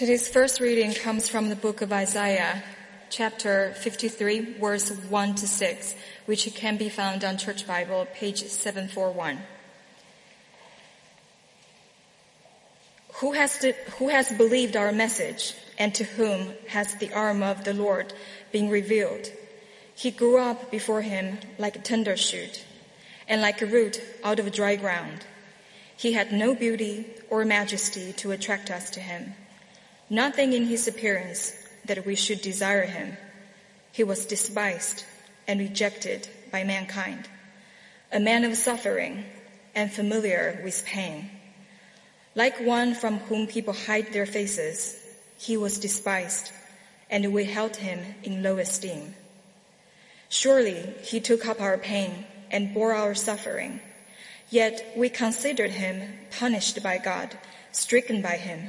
Today's first reading comes from the book of Isaiah, chapter 53, verse 1 to 6, which can be found on Church Bible, page 741. Who has, who has believed our message, and to whom has the arm of the Lord been revealed? He grew up before him like a tender shoot, and like a root out of dry ground. He had no beauty or majesty to attract us to him, nothing in his appearance that we should desire him. He was despised and rejected by mankind, a man of suffering and familiar with pain. Like one from whom people hide their faces, he was despised, and we held him in low esteem. Surely he took up our pain and bore our suffering. Yet we considered him punished by God, stricken by him,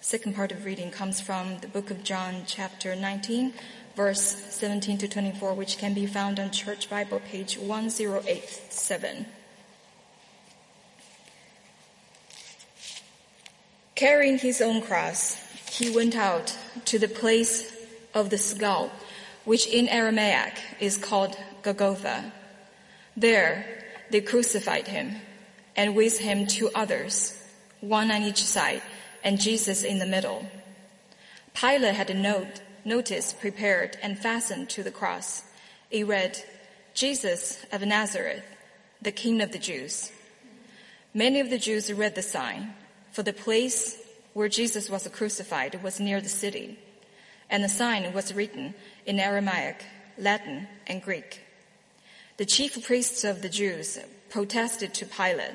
Second part of reading comes from the book of John, chapter 19, verse 17 to 24, which can be found on Church Bible, page 1087. Carrying his own cross, he went out to the place of the skull, which in Aramaic is called Golgotha. There they crucified him and with him two others, one on each side, and Jesus in the middle. Pilate had a note, notice prepared and fastened to the cross. It read, Jesus of Nazareth, the King of the Jews. Many of the Jews read the sign, for the place where Jesus was crucified was near the city, and the sign was written in Aramaic, Latin, and Greek. The chief priests of the Jews protested to Pilate,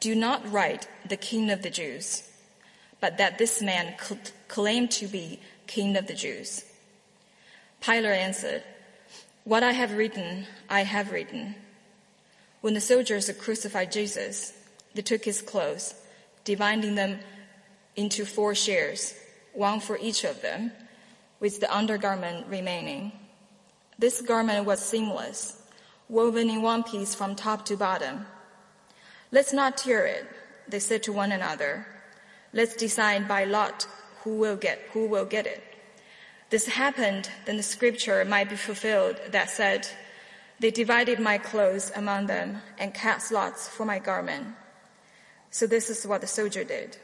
Do not write the King of the Jews, but that this man claimed to be King of the Jews. Pilate answered, What I have written, I have written. When the soldiers crucified Jesus, they took his clothes, dividing them into four shares, one for each of them, with the undergarment remaining. This garment was seamless woven in one piece from top to bottom. Let's not tear it, they said to one another. Let's decide by lot who will get, who will get it. This happened, then the scripture might be fulfilled that said, they divided my clothes among them and cast lots for my garment. So this is what the soldier did.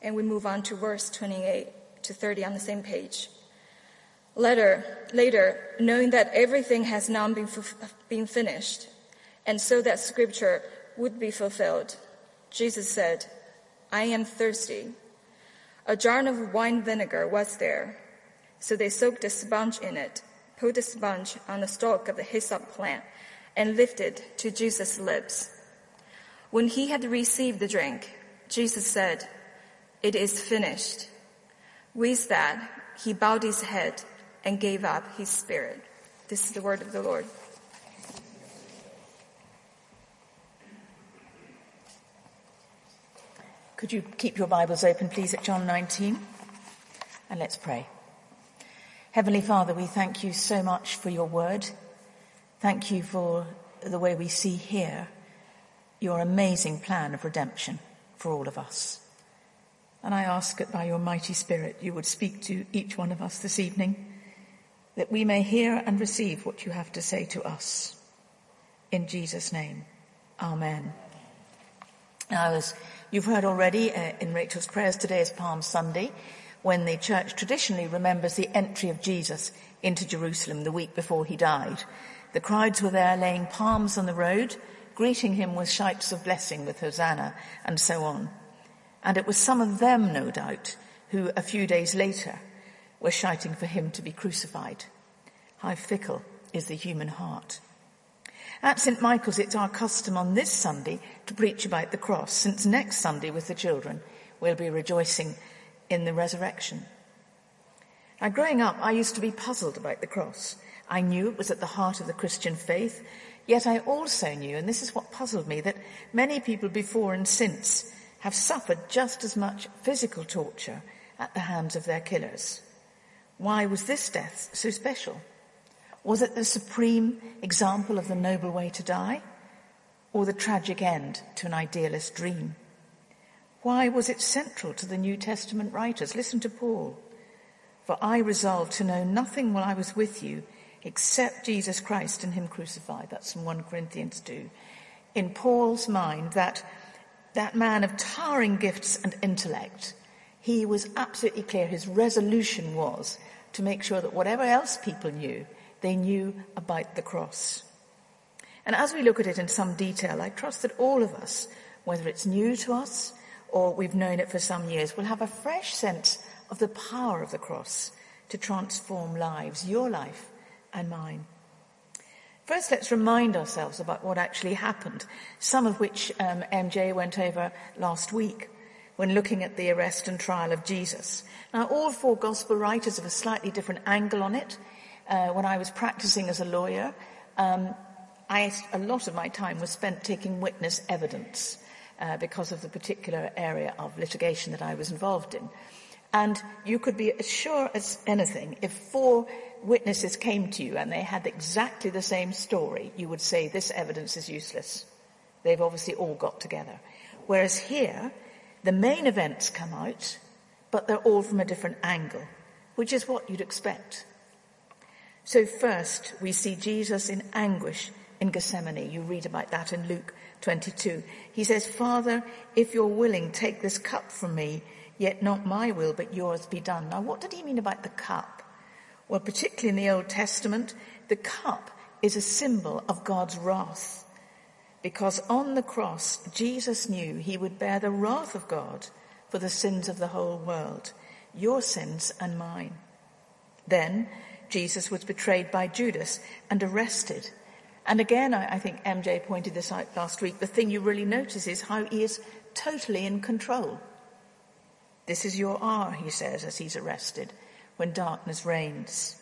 And we move on to verse 28 to 30 on the same page. Later, later, knowing that everything has now been, been finished, and so that scripture would be fulfilled, Jesus said, I am thirsty. A jar of wine vinegar was there, so they soaked a sponge in it, put the sponge on the stalk of the hyssop plant, and lifted to Jesus' lips. When he had received the drink, Jesus said, It is finished. With that, he bowed his head and gave up his spirit. This is the word of the Lord. Could you keep your Bibles open, please, at John 19? And let's pray. Heavenly Father, we thank you so much for your word. Thank you for the way we see here your amazing plan of redemption for all of us. And I ask that by your mighty Spirit you would speak to each one of us this evening that we may hear and receive what you have to say to us. In Jesus' name, Amen. Now, as you've heard already uh, in Rachel's prayers, today is Palm Sunday, when the church traditionally remembers the entry of Jesus into Jerusalem the week before he died. The crowds were there laying palms on the road, greeting him with shouts of blessing with Hosanna and so on. And it was some of them, no doubt, who a few days later were shouting for him to be crucified. How fickle is the human heart. At St. Michael's, it's our custom on this Sunday to preach about the cross, since next Sunday with the children we'll be rejoicing in the resurrection. Now, growing up, I used to be puzzled about the cross. I knew it was at the heart of the Christian faith, yet I also knew, and this is what puzzled me, that many people before and since have suffered just as much physical torture at the hands of their killers. Why was this death so special? Was it the supreme example of the noble way to die? Or the tragic end to an idealist dream? Why was it central to the New Testament writers? Listen to Paul. For I resolved to know nothing while I was with you except Jesus Christ and Him crucified. That's from 1 Corinthians 2. In Paul's mind, that, that man of towering gifts and intellect, he was absolutely clear. His resolution was to make sure that whatever else people knew, they knew about the cross. And as we look at it in some detail, I trust that all of us, whether it's new to us or we've known it for some years, will have a fresh sense of the power of the cross to transform lives, your life and mine. First, let's remind ourselves about what actually happened, some of which um, MJ went over last week when looking at the arrest and trial of Jesus. Now, all four gospel writers have a slightly different angle on it. Uh, when I was practicing as a lawyer, um, I, a lot of my time was spent taking witness evidence uh, because of the particular area of litigation that I was involved in. And you could be as sure as anything, if four witnesses came to you and they had exactly the same story, you would say this evidence is useless. They've obviously all got together. Whereas here, the main events come out, but they're all from a different angle, which is what you'd expect. So first, we see Jesus in anguish in Gethsemane. You read about that in Luke 22. He says, Father, if you're willing, take this cup from me, yet not my will, but yours be done. Now, what did he mean about the cup? Well, particularly in the Old Testament, the cup is a symbol of God's wrath. Because on the cross, Jesus knew he would bear the wrath of God for the sins of the whole world, your sins and mine. Then, Jesus was betrayed by Judas and arrested. And again, I, I think MJ pointed this out last week. The thing you really notice is how he is totally in control. This is your hour, he says, as he's arrested, when darkness reigns.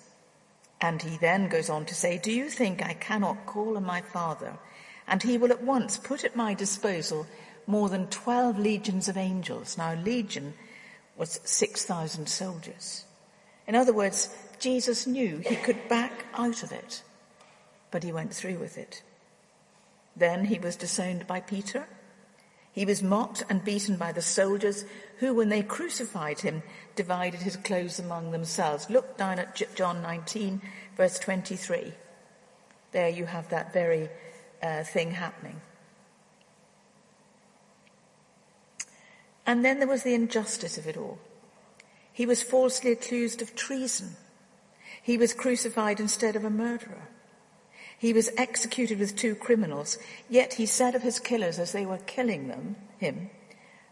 And he then goes on to say, Do you think I cannot call on my Father, and he will at once put at my disposal more than 12 legions of angels? Now, legion was 6,000 soldiers. In other words, Jesus knew he could back out of it, but he went through with it. Then he was disowned by Peter. He was mocked and beaten by the soldiers who, when they crucified him, divided his clothes among themselves. Look down at John 19, verse 23. There you have that very uh, thing happening. And then there was the injustice of it all. He was falsely accused of treason. He was crucified instead of a murderer. He was executed with two criminals, yet he said of his killers as they were killing them, him,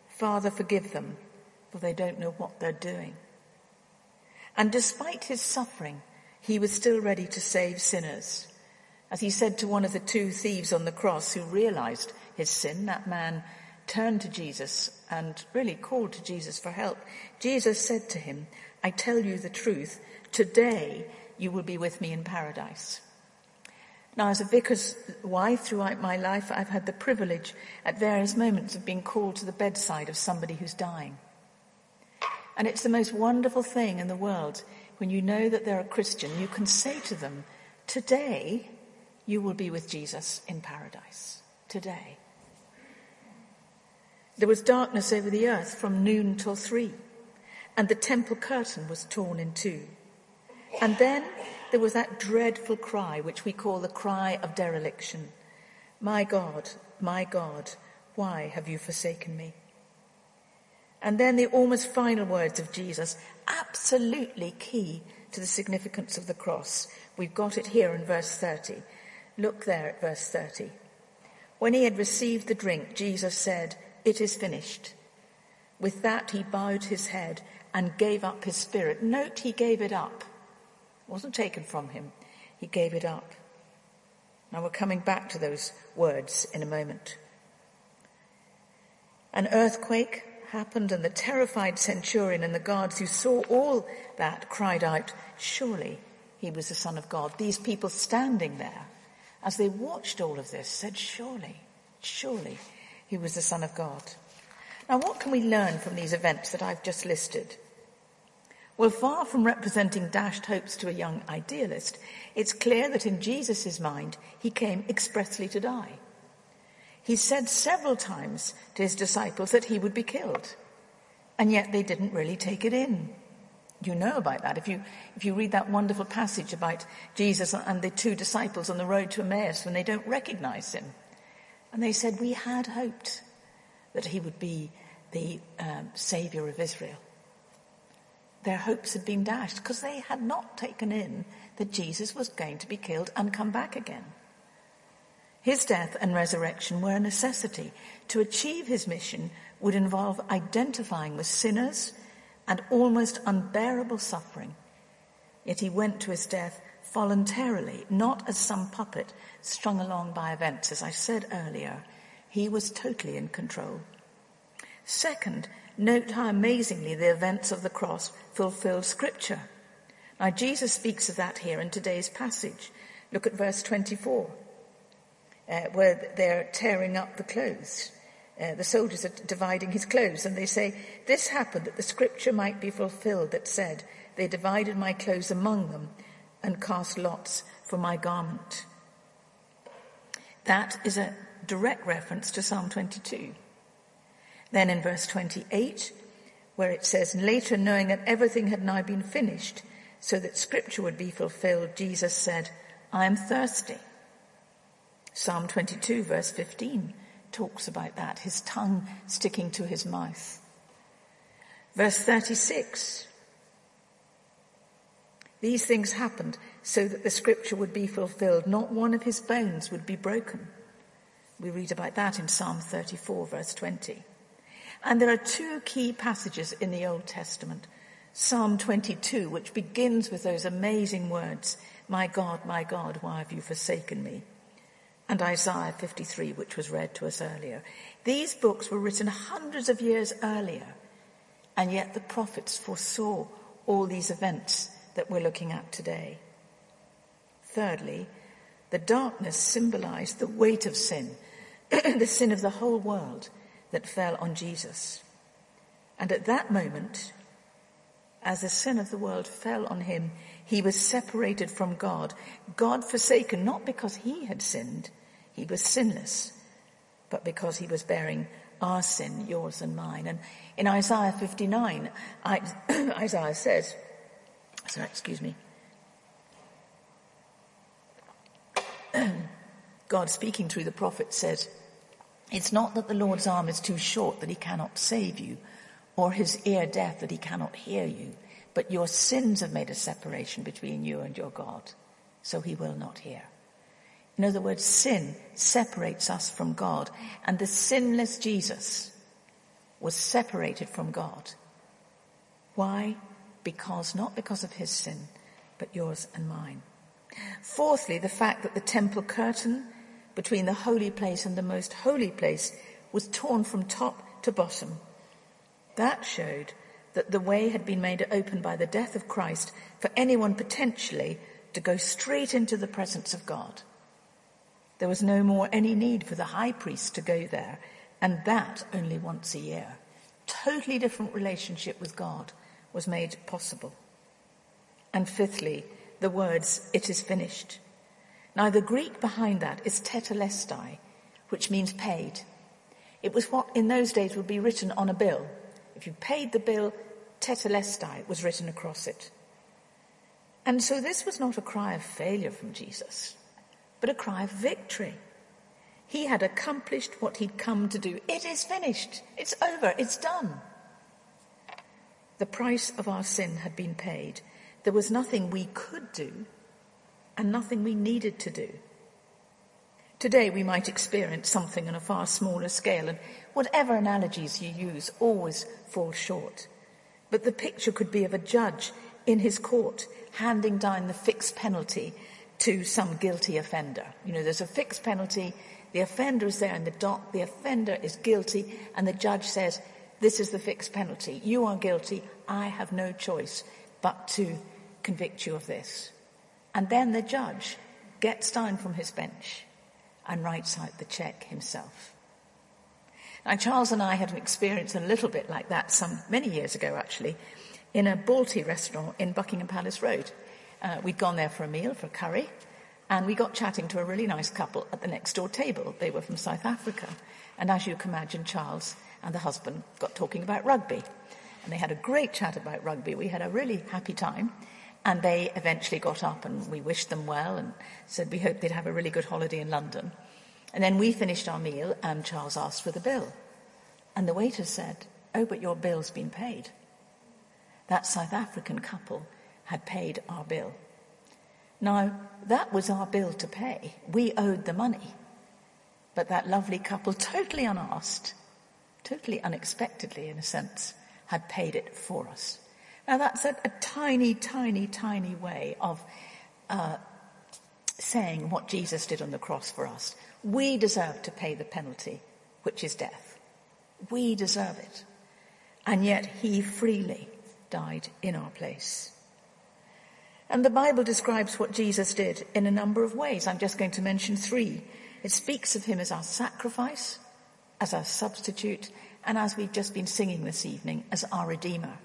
Father, forgive them, for they don't know what they're doing. And despite his suffering, he was still ready to save sinners. As he said to one of the two thieves on the cross who realized his sin, that man turned to Jesus and really called to Jesus for help. Jesus said to him, I tell you the truth, Today you will be with me in paradise. Now, as a vicar's wife throughout my life, I've had the privilege at various moments of being called to the bedside of somebody who's dying. And it's the most wonderful thing in the world when you know that they're a Christian. You can say to them, Today you will be with Jesus in paradise. Today. There was darkness over the earth from noon till three, and the temple curtain was torn in two. And then there was that dreadful cry, which we call the cry of dereliction. My God, my God, why have you forsaken me? And then the almost final words of Jesus, absolutely key to the significance of the cross. We've got it here in verse 30. Look there at verse 30. When he had received the drink, Jesus said, It is finished. With that, he bowed his head and gave up his spirit. Note he gave it up. It wasn't taken from him. He gave it up. Now we're coming back to those words in a moment. An earthquake happened and the terrified centurion and the guards who saw all that cried out, surely he was the son of God. These people standing there as they watched all of this said, surely, surely he was the son of God. Now what can we learn from these events that I've just listed? Well, far from representing dashed hopes to a young idealist, it's clear that in Jesus' mind, he came expressly to die. He said several times to his disciples that he would be killed. And yet they didn't really take it in. You know about that. If you, if you read that wonderful passage about Jesus and the two disciples on the road to Emmaus when they don't recognize him. And they said, we had hoped that he would be the um, savior of Israel. Their hopes had been dashed because they had not taken in that Jesus was going to be killed and come back again. His death and resurrection were a necessity. To achieve his mission would involve identifying with sinners and almost unbearable suffering. Yet he went to his death voluntarily, not as some puppet strung along by events. As I said earlier, he was totally in control. Second, note how amazingly the events of the cross fulfilled scripture. Now Jesus speaks of that here in today's passage. Look at verse 24 uh, where they're tearing up the clothes. Uh, the soldiers are dividing his clothes, and they say, This happened that the scripture might be fulfilled that said, They divided my clothes among them and cast lots for my garment. That is a direct reference to Psalm 22. Then in verse 28, where it says, Later, knowing that everything had now been finished, so that scripture would be fulfilled, Jesus said, I am thirsty. Psalm 22 verse 15 talks about that, his tongue sticking to his mouth. Verse 36. These things happened so that the scripture would be fulfilled. Not one of his bones would be broken. We read about that in Psalm 34 verse 20. And there are two key passages in the Old Testament. Psalm 22, which begins with those amazing words, My God, my God, why have you forsaken me? and Isaiah 53, which was read to us earlier. These books were written hundreds of years earlier, and yet the prophets foresaw all these events that we're looking at today. Thirdly, the darkness symbolized the weight of sin, the sin of the whole world that fell on Jesus. And at that moment, as the sin of the world fell on him, he was separated from God. God forsaken, not because he had sinned, he was sinless, but because he was bearing our sin, yours and mine. And in Isaiah 59, Isaiah says, sorry, excuse me, God speaking through the prophet said, it's not that the Lord's arm is too short that he cannot save you, or his ear deaf that he cannot hear you, but your sins have made a separation between you and your God, so he will not hear. In other words, sin separates us from God, and the sinless Jesus was separated from God. Why? Because, not because of his sin, but yours and mine. Fourthly, the fact that the temple curtain between the holy place and the most holy place was torn from top to bottom. That showed that the way had been made open by the death of Christ for anyone potentially to go straight into the presence of God. There was no more any need for the high priest to go there, and that only once a year. Totally different relationship with God was made possible. And fifthly, the words, it is finished. Now the Greek behind that is tetelestai, which means paid. It was what in those days would be written on a bill. If you paid the bill, tetelestai was written across it. And so this was not a cry of failure from Jesus, but a cry of victory. He had accomplished what he'd come to do. It is finished. It's over. It's done. The price of our sin had been paid. There was nothing we could do and nothing we needed to do. Today we might experience something on a far smaller scale and whatever analogies you use always fall short. But the picture could be of a judge in his court handing down the fixed penalty to some guilty offender. You know, there's a fixed penalty, the offender is there in the dock, the offender is guilty, and the judge says, This is the fixed penalty. You are guilty. I have no choice but to convict you of this. And then the judge gets down from his bench and writes out the check himself. Now, Charles and I had an experience a little bit like that some many years ago, actually, in a Balti restaurant in Buckingham Palace Road. Uh, we'd gone there for a meal, for a curry, and we got chatting to a really nice couple at the next door table. They were from South Africa. And as you can imagine, Charles and the husband got talking about rugby. And they had a great chat about rugby. We had a really happy time. And they eventually got up and we wished them well and said we hoped they'd have a really good holiday in London. And then we finished our meal and Charles asked for the bill. And the waiter said, Oh, but your bill's been paid. That South African couple had paid our bill. Now, that was our bill to pay. We owed the money. But that lovely couple, totally unasked, totally unexpectedly in a sense, had paid it for us. Now that's a, a tiny, tiny, tiny way of uh, saying what Jesus did on the cross for us. We deserve to pay the penalty, which is death. We deserve it. And yet he freely died in our place. And the Bible describes what Jesus did in a number of ways. I'm just going to mention three. It speaks of him as our sacrifice, as our substitute, and as we've just been singing this evening, as our Redeemer.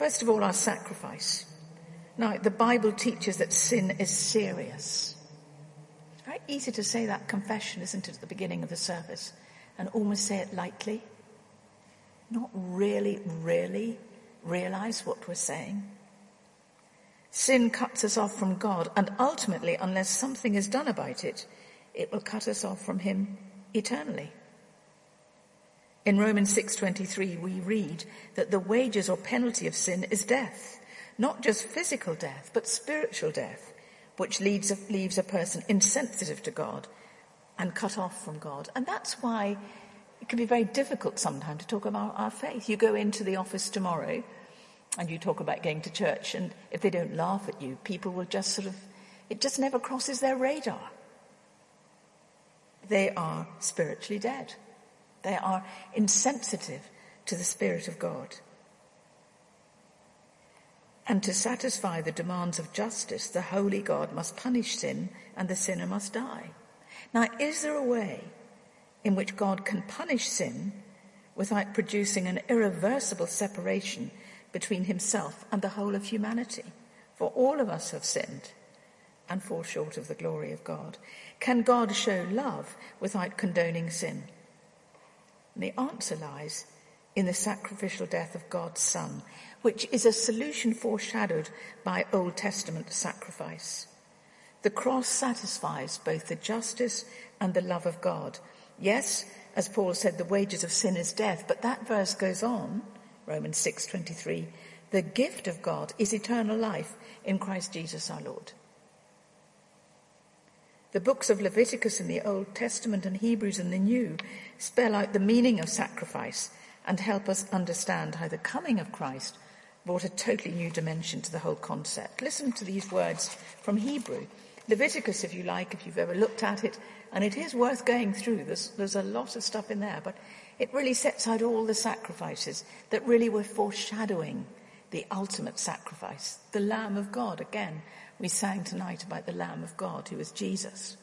First of all, our sacrifice. Now, the Bible teaches that sin is serious. It's very easy to say that confession, isn't it, at the beginning of the service, and almost say it lightly. Not really, really realize what we're saying. Sin cuts us off from God, and ultimately, unless something is done about it, it will cut us off from Him eternally. In Romans 6:23 we read that the wages or penalty of sin is death, not just physical death, but spiritual death, which leads, leaves a person insensitive to God and cut off from God. And that's why it can be very difficult sometimes to talk about our faith. You go into the office tomorrow and you talk about going to church, and if they don't laugh at you, people will just sort of, it just never crosses their radar. They are spiritually dead. They are insensitive to the Spirit of God. And to satisfy the demands of justice, the holy God must punish sin and the sinner must die. Now, is there a way in which God can punish sin without producing an irreversible separation between himself and the whole of humanity. For all of us have sinned and fall short of the glory of God. Can God show love without condoning sin? And the answer lies in the sacrificial death of God's Son, which is a solution foreshadowed by Old Testament sacrifice. The cross satisfies both the justice and the love of God. Yes, as Paul said, the wages of sin is death, but that verse goes on Romans 6:23, the gift of God is eternal life in Christ Jesus our Lord. The books of Leviticus in the Old Testament and Hebrews in the New spell out the meaning of sacrifice and help us understand how the coming of Christ brought a totally new dimension to the whole concept. Listen to these words from Hebrew. Leviticus, if you like, if you've ever looked at it, and it is worth going through. There's, there's a lot of stuff in there, but it really sets out all the sacrifices that really were foreshadowing the ultimate sacrifice, the Lamb of God. Again, we sang tonight about the Lamb of God, who is Jesus.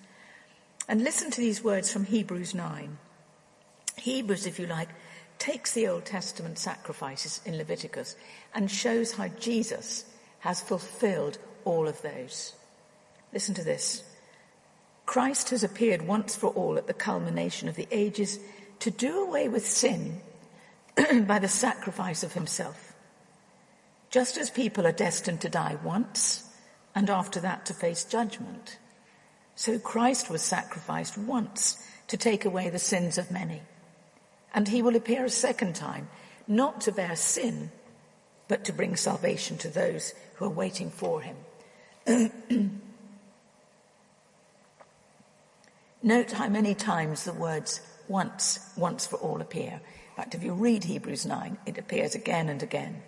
And listen to these words from Hebrews 9. Hebrews, if you like, takes the Old Testament sacrifices in Leviticus and shows how Jesus has fulfilled all of those. Listen to this. Christ has appeared once for all at the culmination of the ages to do away with sin by the sacrifice of himself. Just as people are destined to die once and after that to face judgment, so Christ was sacrificed once to take away the sins of many. And he will appear a second time, not to bear sin, but to bring salvation to those who are waiting for him. Note how many times the words once, once for all appear. In fact, if you read Hebrews 9, it appears again and again.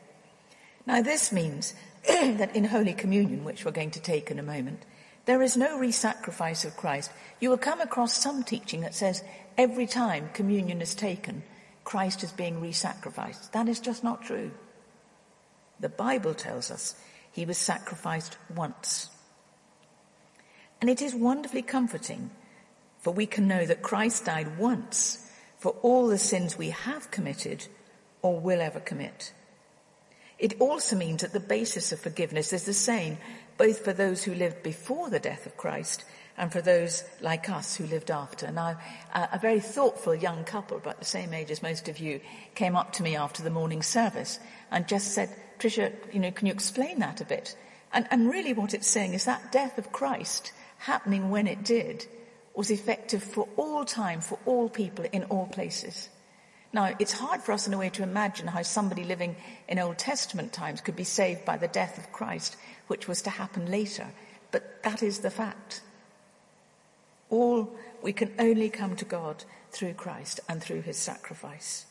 Now this means that in Holy Communion, which we're going to take in a moment, there is no re-sacrifice of Christ. You will come across some teaching that says every time communion is taken, Christ is being re-sacrificed. That is just not true. The Bible tells us he was sacrificed once. And it is wonderfully comforting, for we can know that Christ died once for all the sins we have committed or will ever commit. It also means that the basis of forgiveness is the same, both for those who lived before the death of Christ and for those like us who lived after. Now, a very thoughtful young couple, about the same age as most of you, came up to me after the morning service and just said, Tricia, you know, can you explain that a bit? And, and really what it's saying is that death of Christ happening when it did was effective for all time, for all people, in all places. Now, it's hard for us in a way to imagine how somebody living in Old Testament times could be saved by the death of Christ, which was to happen later. But that is the fact. All, we can only come to God through Christ and through his sacrifice.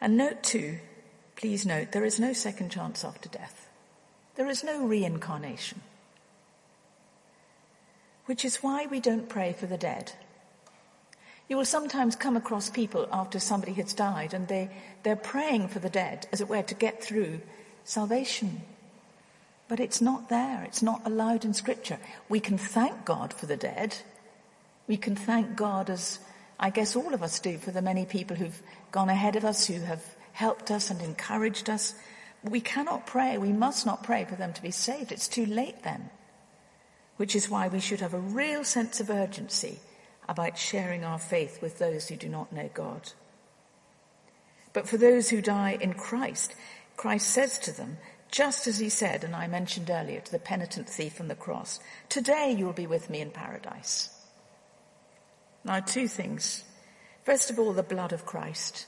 And note too, please note, there is no second chance after death. There is no reincarnation which is why we don't pray for the dead. You will sometimes come across people after somebody has died and they, they're praying for the dead, as it were, to get through salvation. But it's not there. It's not allowed in scripture. We can thank God for the dead. We can thank God as I guess all of us do for the many people who've gone ahead of us, who have helped us and encouraged us. We cannot pray. We must not pray for them to be saved. It's too late then which is why we should have a real sense of urgency about sharing our faith with those who do not know God. But for those who die in Christ, Christ says to them, just as he said, and I mentioned earlier, to the penitent thief on the cross, today you'll be with me in paradise. Now, two things. First of all, the blood of Christ.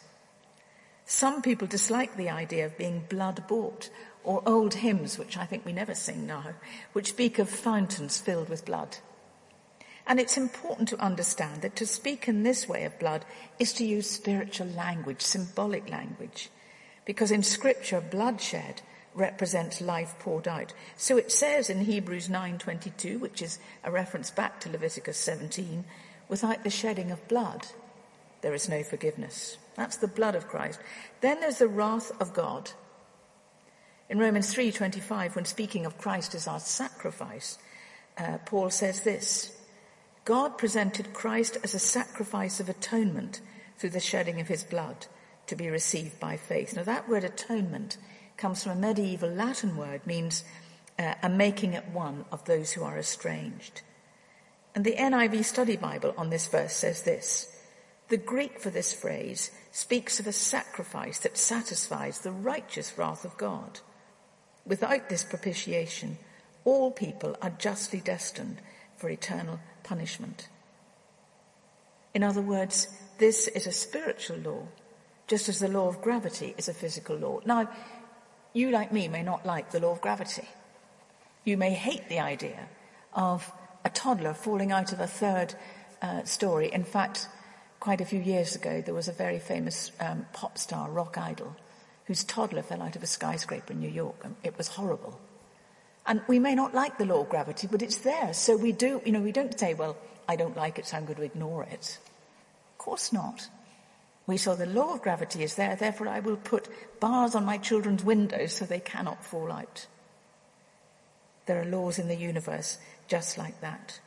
Some people dislike the idea of being blood bought or old hymns, which I think we never sing now, which speak of fountains filled with blood. And it's important to understand that to speak in this way of blood is to use spiritual language, symbolic language, because in scripture, bloodshed represents life poured out. So it says in Hebrews 9:22, which is a reference back to Leviticus 17, without the shedding of blood, there is no forgiveness. That's the blood of Christ. Then there's the wrath of God, in Romans 3:25, when speaking of Christ as our sacrifice, uh, Paul says this: God presented Christ as a sacrifice of atonement through the shedding of his blood to be received by faith. Now that word atonement comes from a medieval Latin word, means uh, a making at one of those who are estranged. And the NIV Study Bible on this verse says this. The Greek for this phrase speaks of a sacrifice that satisfies the righteous wrath of God. Without this propitiation, all people are justly destined for eternal punishment. In other words, this is a spiritual law, just as the law of gravity is a physical law. Now, you, like me, may not like the law of gravity. You may hate the idea of a toddler falling out of a third uh, story. In fact, quite a few years ago, there was a very famous um, pop star, rock idol, whose toddler fell out of a skyscraper in New York. And it was horrible. And we may not like the law of gravity, but it's there. So we do, you know, we don't say, well, I don't like it, so I'm going to ignore it. Of course not. We saw the law of gravity is there, therefore I will put bars on my children's windows so they cannot fall out. There are laws in the universe just like that.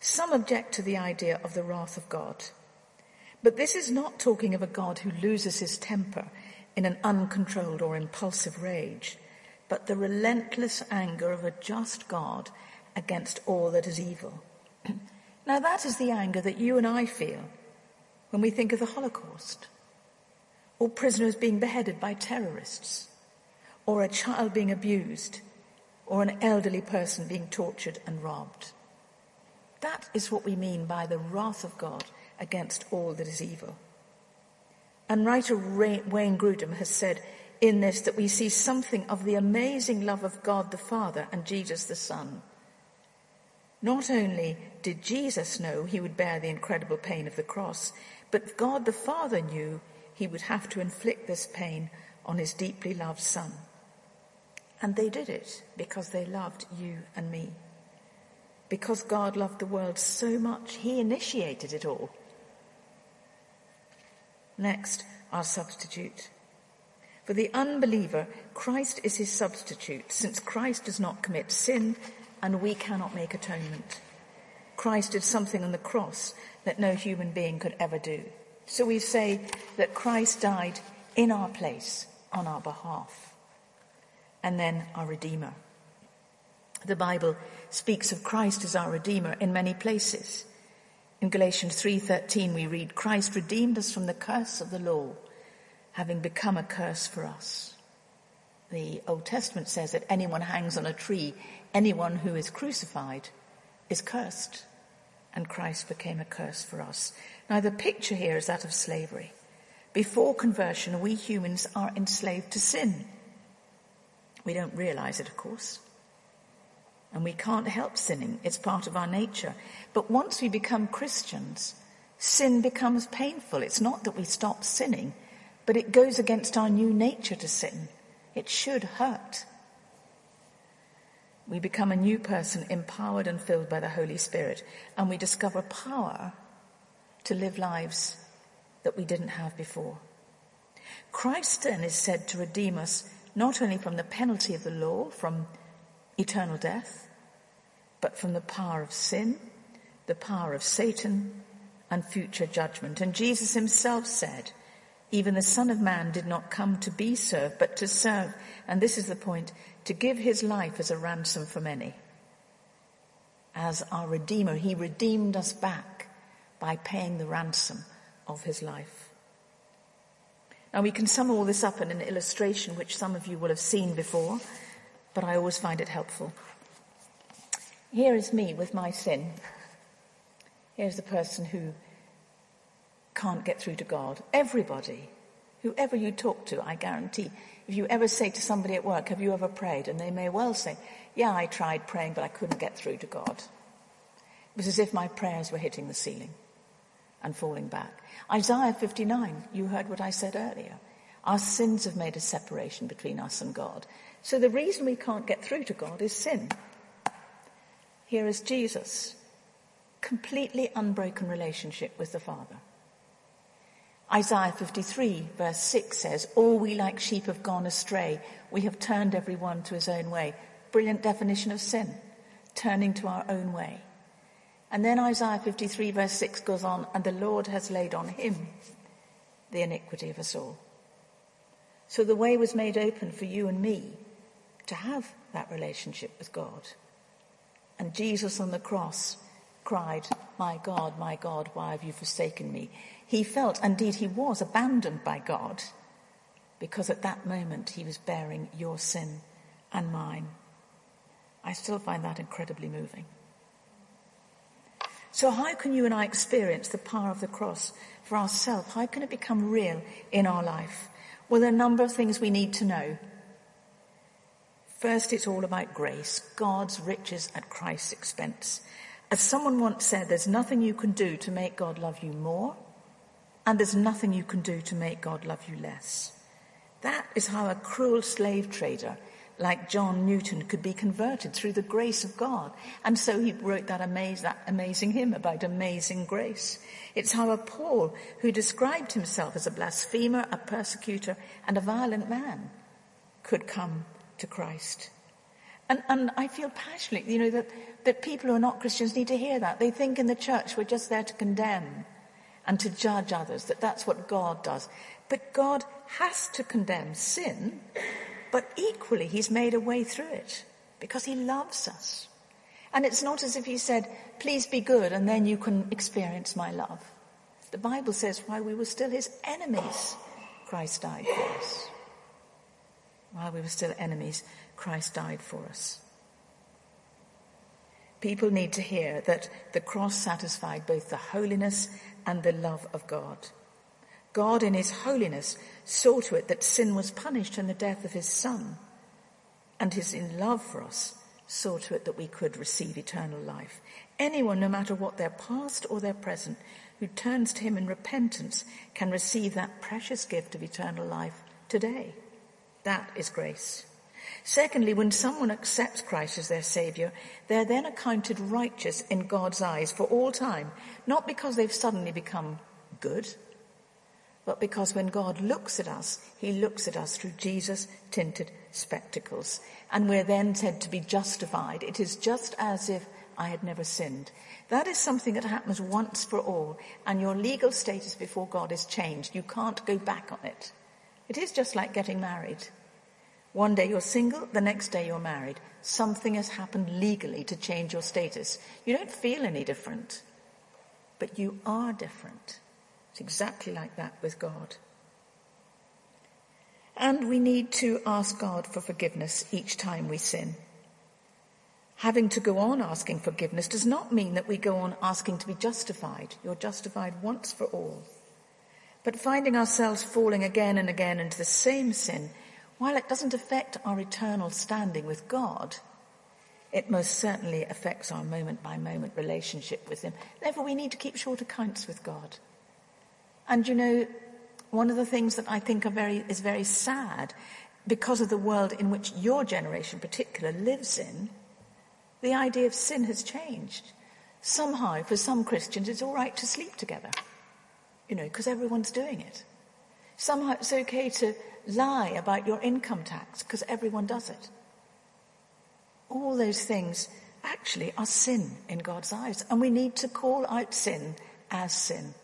Some object to the idea of the wrath of God. But this is not talking of a God who loses his temper in an uncontrolled or impulsive rage, but the relentless anger of a just God against all that is evil. now that is the anger that you and I feel when we think of the Holocaust, or prisoners being beheaded by terrorists, or a child being abused, or an elderly person being tortured and robbed. That is what we mean by the wrath of God against all that is evil. And writer Wayne Grudem has said in this that we see something of the amazing love of God the Father and Jesus the Son. Not only did Jesus know he would bear the incredible pain of the cross, but God the Father knew he would have to inflict this pain on his deeply loved Son. And they did it because they loved you and me. Because God loved the world so much, he initiated it all. Next, our substitute. For the unbeliever, Christ is his substitute, since Christ does not commit sin and we cannot make atonement. Christ did something on the cross that no human being could ever do. So we say that Christ died in our place on our behalf. And then our Redeemer. The Bible speaks of Christ as our Redeemer in many places. In Galatians 3:13 we read Christ redeemed us from the curse of the law having become a curse for us. The Old Testament says that anyone hangs on a tree, anyone who is crucified is cursed. And Christ became a curse for us. Now the picture here is that of slavery. Before conversion, we humans are enslaved to sin. We don't realize it, of course. And we can't help sinning. It's part of our nature. But once we become Christians, sin becomes painful. It's not that we stop sinning but it goes against our new nature to sin. It should hurt. We become a new person, empowered and filled by the Holy Spirit, and we discover power to live lives that we didn't have before. Christ then is said to redeem us not only from the penalty of the law, from eternal death, but from the power of sin, the power of Satan, and future judgment. And Jesus himself said, even the Son of Man did not come to be served, but to serve. And this is the point, to give his life as a ransom for many. As our Redeemer, he redeemed us back by paying the ransom of his life. Now we can sum all this up in an illustration which some of you will have seen before, but I always find it helpful. Here is me with my sin. Here's the person who can't get through to God. Everybody, whoever you talk to, I guarantee, if you ever say to somebody at work, have you ever prayed? And they may well say, yeah, I tried praying, but I couldn't get through to God. It was as if my prayers were hitting the ceiling and falling back. Isaiah 59, you heard what I said earlier. Our sins have made a separation between us and God. So the reason we can't get through to God is sin. Here is Jesus. Completely unbroken relationship with the Father. Isaiah 53 verse 6 says, All we like sheep have gone astray. We have turned everyone to his own way. Brilliant definition of sin. Turning to our own way. And then Isaiah 53 verse 6 goes on, and the Lord has laid on him the iniquity of us all. So the way was made open for you and me to have that relationship with God. And Jesus on the cross cried, My God, my God, why have you forsaken me? He felt, indeed he was, abandoned by God because at that moment he was bearing your sin and mine. I still find that incredibly moving. So how can you and I experience the power of the cross for ourselves? How can it become real in our life? Well, there are a number of things we need to know. First, it's all about grace, God's riches at Christ's expense. As someone once said, there's nothing you can do to make God love you more and there's nothing you can do to make God love you less. That is how a cruel slave trader like John Newton could be converted through the grace of God. And so he wrote that, amaze, that amazing hymn about amazing grace. It's how a Paul, who described himself as a blasphemer, a persecutor, and a violent man, could come to Christ. And, and I feel passionately, you know, that, that people who are not Christians need to hear that. They think in the church we're just there to condemn and to judge others, that that's what God does. But God has to condemn sin, but equally he's made a way through it because he loves us. And it's not as if he said, please be good and then you can experience my love. The Bible says while we were still his enemies, Christ died for us. While we were still enemies, Christ died for us. People need to hear that the cross satisfied both the holiness and the love of God. God in his holiness saw to it that sin was punished in the death of his son, and his in love for us saw to it that we could receive eternal life. Anyone, no matter what their past or their present, who turns to him in repentance can receive that precious gift of eternal life today. That is grace. Secondly, when someone accepts Christ as their Saviour, they're then accounted righteous in God's eyes for all time, not because they've suddenly become good, but because when God looks at us, he looks at us through Jesus tinted spectacles. And we're then said to be justified. It is just as if I had never sinned. That is something that happens once for all, and your legal status before God is changed. You can't go back on it. It is just like getting married. One day you're single, the next day you're married. Something has happened legally to change your status. You don't feel any different, but you are different. It's exactly like that with God. And we need to ask God for forgiveness each time we sin. Having to go on asking forgiveness does not mean that we go on asking to be justified. You're justified once for all. But finding ourselves falling again and again into the same sin, while it doesn't affect our eternal standing with God, it most certainly affects our moment by moment relationship with Him. Therefore, we need to keep short accounts with God. And you know, one of the things that I think very, is very sad because of the world in which your generation in particular lives in, the idea of sin has changed. Somehow, for some Christians, it's all right to sleep together, you know, because everyone's doing it. Somehow it's okay to lie about your income tax because everyone does it. All those things actually are sin in God's eyes, and we need to call out sin as sin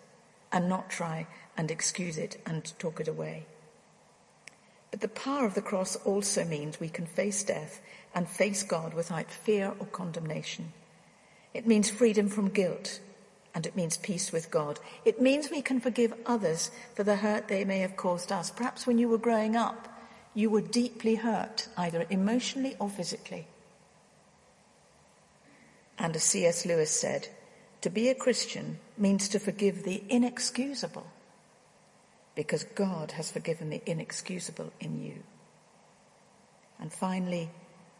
and not try and excuse it and talk it away. But the power of the cross also means we can face death and face God without fear or condemnation. It means freedom from guilt and it means peace with God. It means we can forgive others for the hurt they may have caused us. Perhaps when you were growing up, you were deeply hurt, either emotionally or physically. And as C.S. Lewis said, to be a Christian means to forgive the inexcusable because God has forgiven the inexcusable in you. And finally,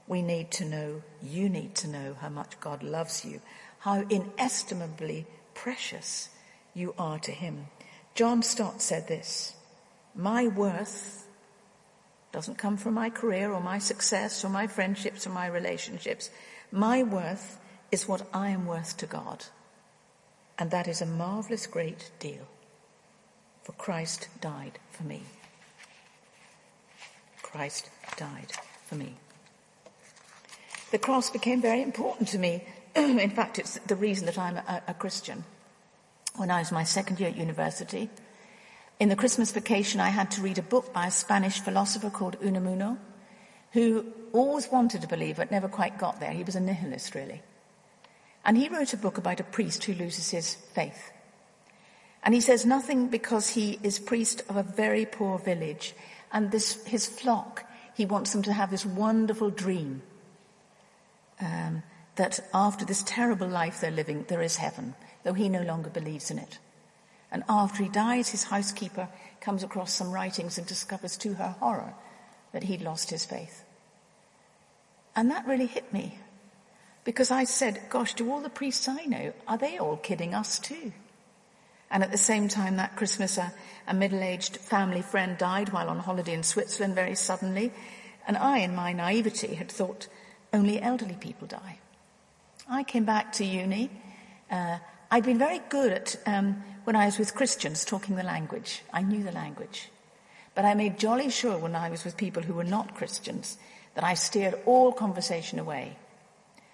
we need to know, you need to know how much God loves you, how inestimably precious you are to him. John Stott said this, my worth doesn't come from my career or my success or my friendships or my relationships. My worth is what I am worth to God. And that is a marvelous great deal. For Christ died for me. Christ died for me. The cross became very important to me. in fact, it's the reason that I'm a, a Christian. When I was my second year at university, in the Christmas vacation, I had to read a book by a Spanish philosopher called Unamuno, who always wanted to believe but never quite got there. He was a nihilist, really. And he wrote a book about a priest who loses his faith. And he says nothing because he is priest of a very poor village. And this, his flock, he wants them to have this wonderful dream um, that after this terrible life they're living, there is heaven, though he no longer believes in it. And after he dies, his housekeeper comes across some writings and discovers to her horror that he'd lost his faith. And that really hit me. Because I said, gosh, do all the priests I know, are they all kidding us too? And at the same time that Christmas, a, a middle-aged family friend died while on holiday in Switzerland very suddenly. And I, in my naivety, had thought only elderly people die. I came back to uni. Uh, I'd been very good at, um, when I was with Christians, talking the language. I knew the language. But I made jolly sure when I was with people who were not Christians that I steered all conversation away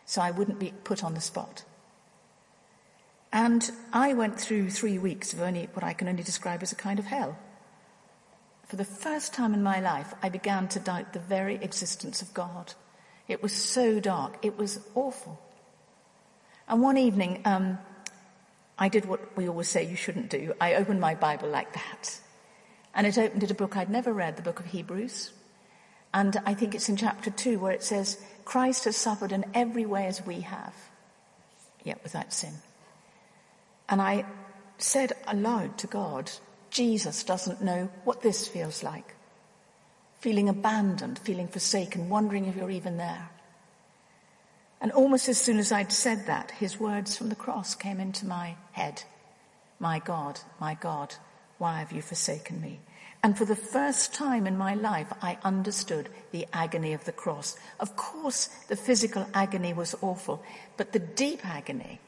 so I wouldn't be put on the spot. And I went through three weeks of only what I can only describe as a kind of hell. For the first time in my life, I began to doubt the very existence of God. It was so dark. It was awful. And one evening, um, I did what we always say you shouldn't do. I opened my Bible like that. And it opened at a book I'd never read, the book of Hebrews. And I think it's in chapter two where it says, Christ has suffered in every way as we have, yet without sin. And I said aloud to God, Jesus doesn't know what this feels like. Feeling abandoned, feeling forsaken, wondering if you're even there. And almost as soon as I'd said that, his words from the cross came into my head. My God, my God, why have you forsaken me? And for the first time in my life, I understood the agony of the cross. Of course, the physical agony was awful, but the deep agony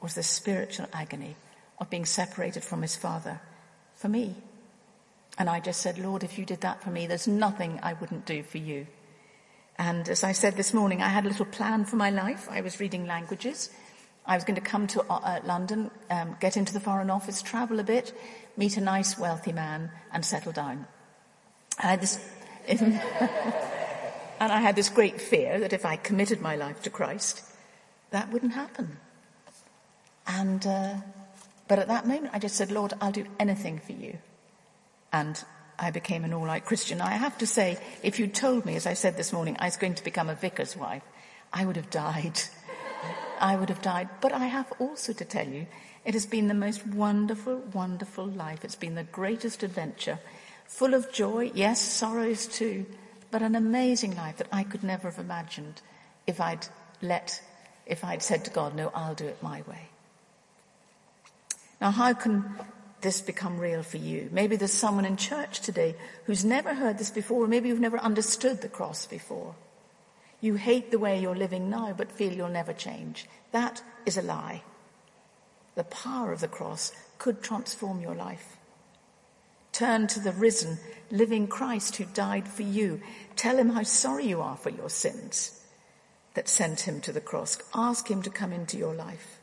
was the spiritual agony of being separated from his father for me, And I just said, Lord, if you did that for me, there's nothing I wouldn't do for you. And as I said this morning, I had a little plan for my life. I was reading languages. I was going to come to uh, London, um, get into the Foreign Office, travel a bit, meet a nice, wealthy man, and settle down. I had this, and I had this great fear that if I committed my life to Christ, that wouldn't happen. And, uh, but at that moment, I just said, Lord, I'll do anything for you. And I became an all-out Christian. I have to say, if you'd told me, as I said this morning, I was going to become a vicar's wife, I would have died. I would have died. But I have also to tell you, it has been the most wonderful, wonderful life. It's been the greatest adventure, full of joy, yes, sorrows too, but an amazing life that I could never have imagined if I'd let, if I'd said to God, no, I'll do it my way. Now, how can this become real for you? Maybe there's someone in church today who's never heard this before, or maybe you've never understood the cross before. You hate the way you're living now, but feel you'll never change. That is a lie. The power of the cross could transform your life. Turn to the risen, living Christ who died for you. Tell him how sorry you are for your sins that sent him to the cross. Ask him to come into your life.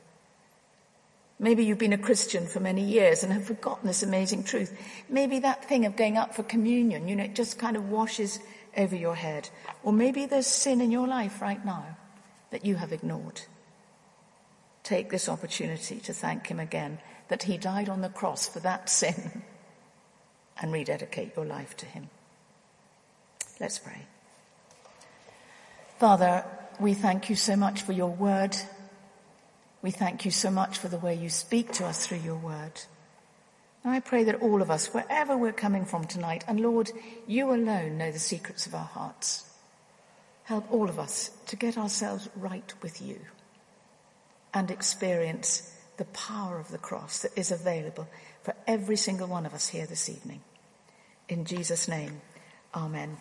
Maybe you've been a Christian for many years and have forgotten this amazing truth. Maybe that thing of going up for communion, you know, it just kind of washes over your head. Or maybe there's sin in your life right now that you have ignored. Take this opportunity to thank him again that he died on the cross for that sin and rededicate your life to him. Let's pray. Father, we thank you so much for your word. We thank you so much for the way you speak to us through your word. I pray that all of us, wherever we're coming from tonight, and Lord, you alone know the secrets of our hearts. Help all of us to get ourselves right with you and experience the power of the cross that is available for every single one of us here this evening. In Jesus' name, amen.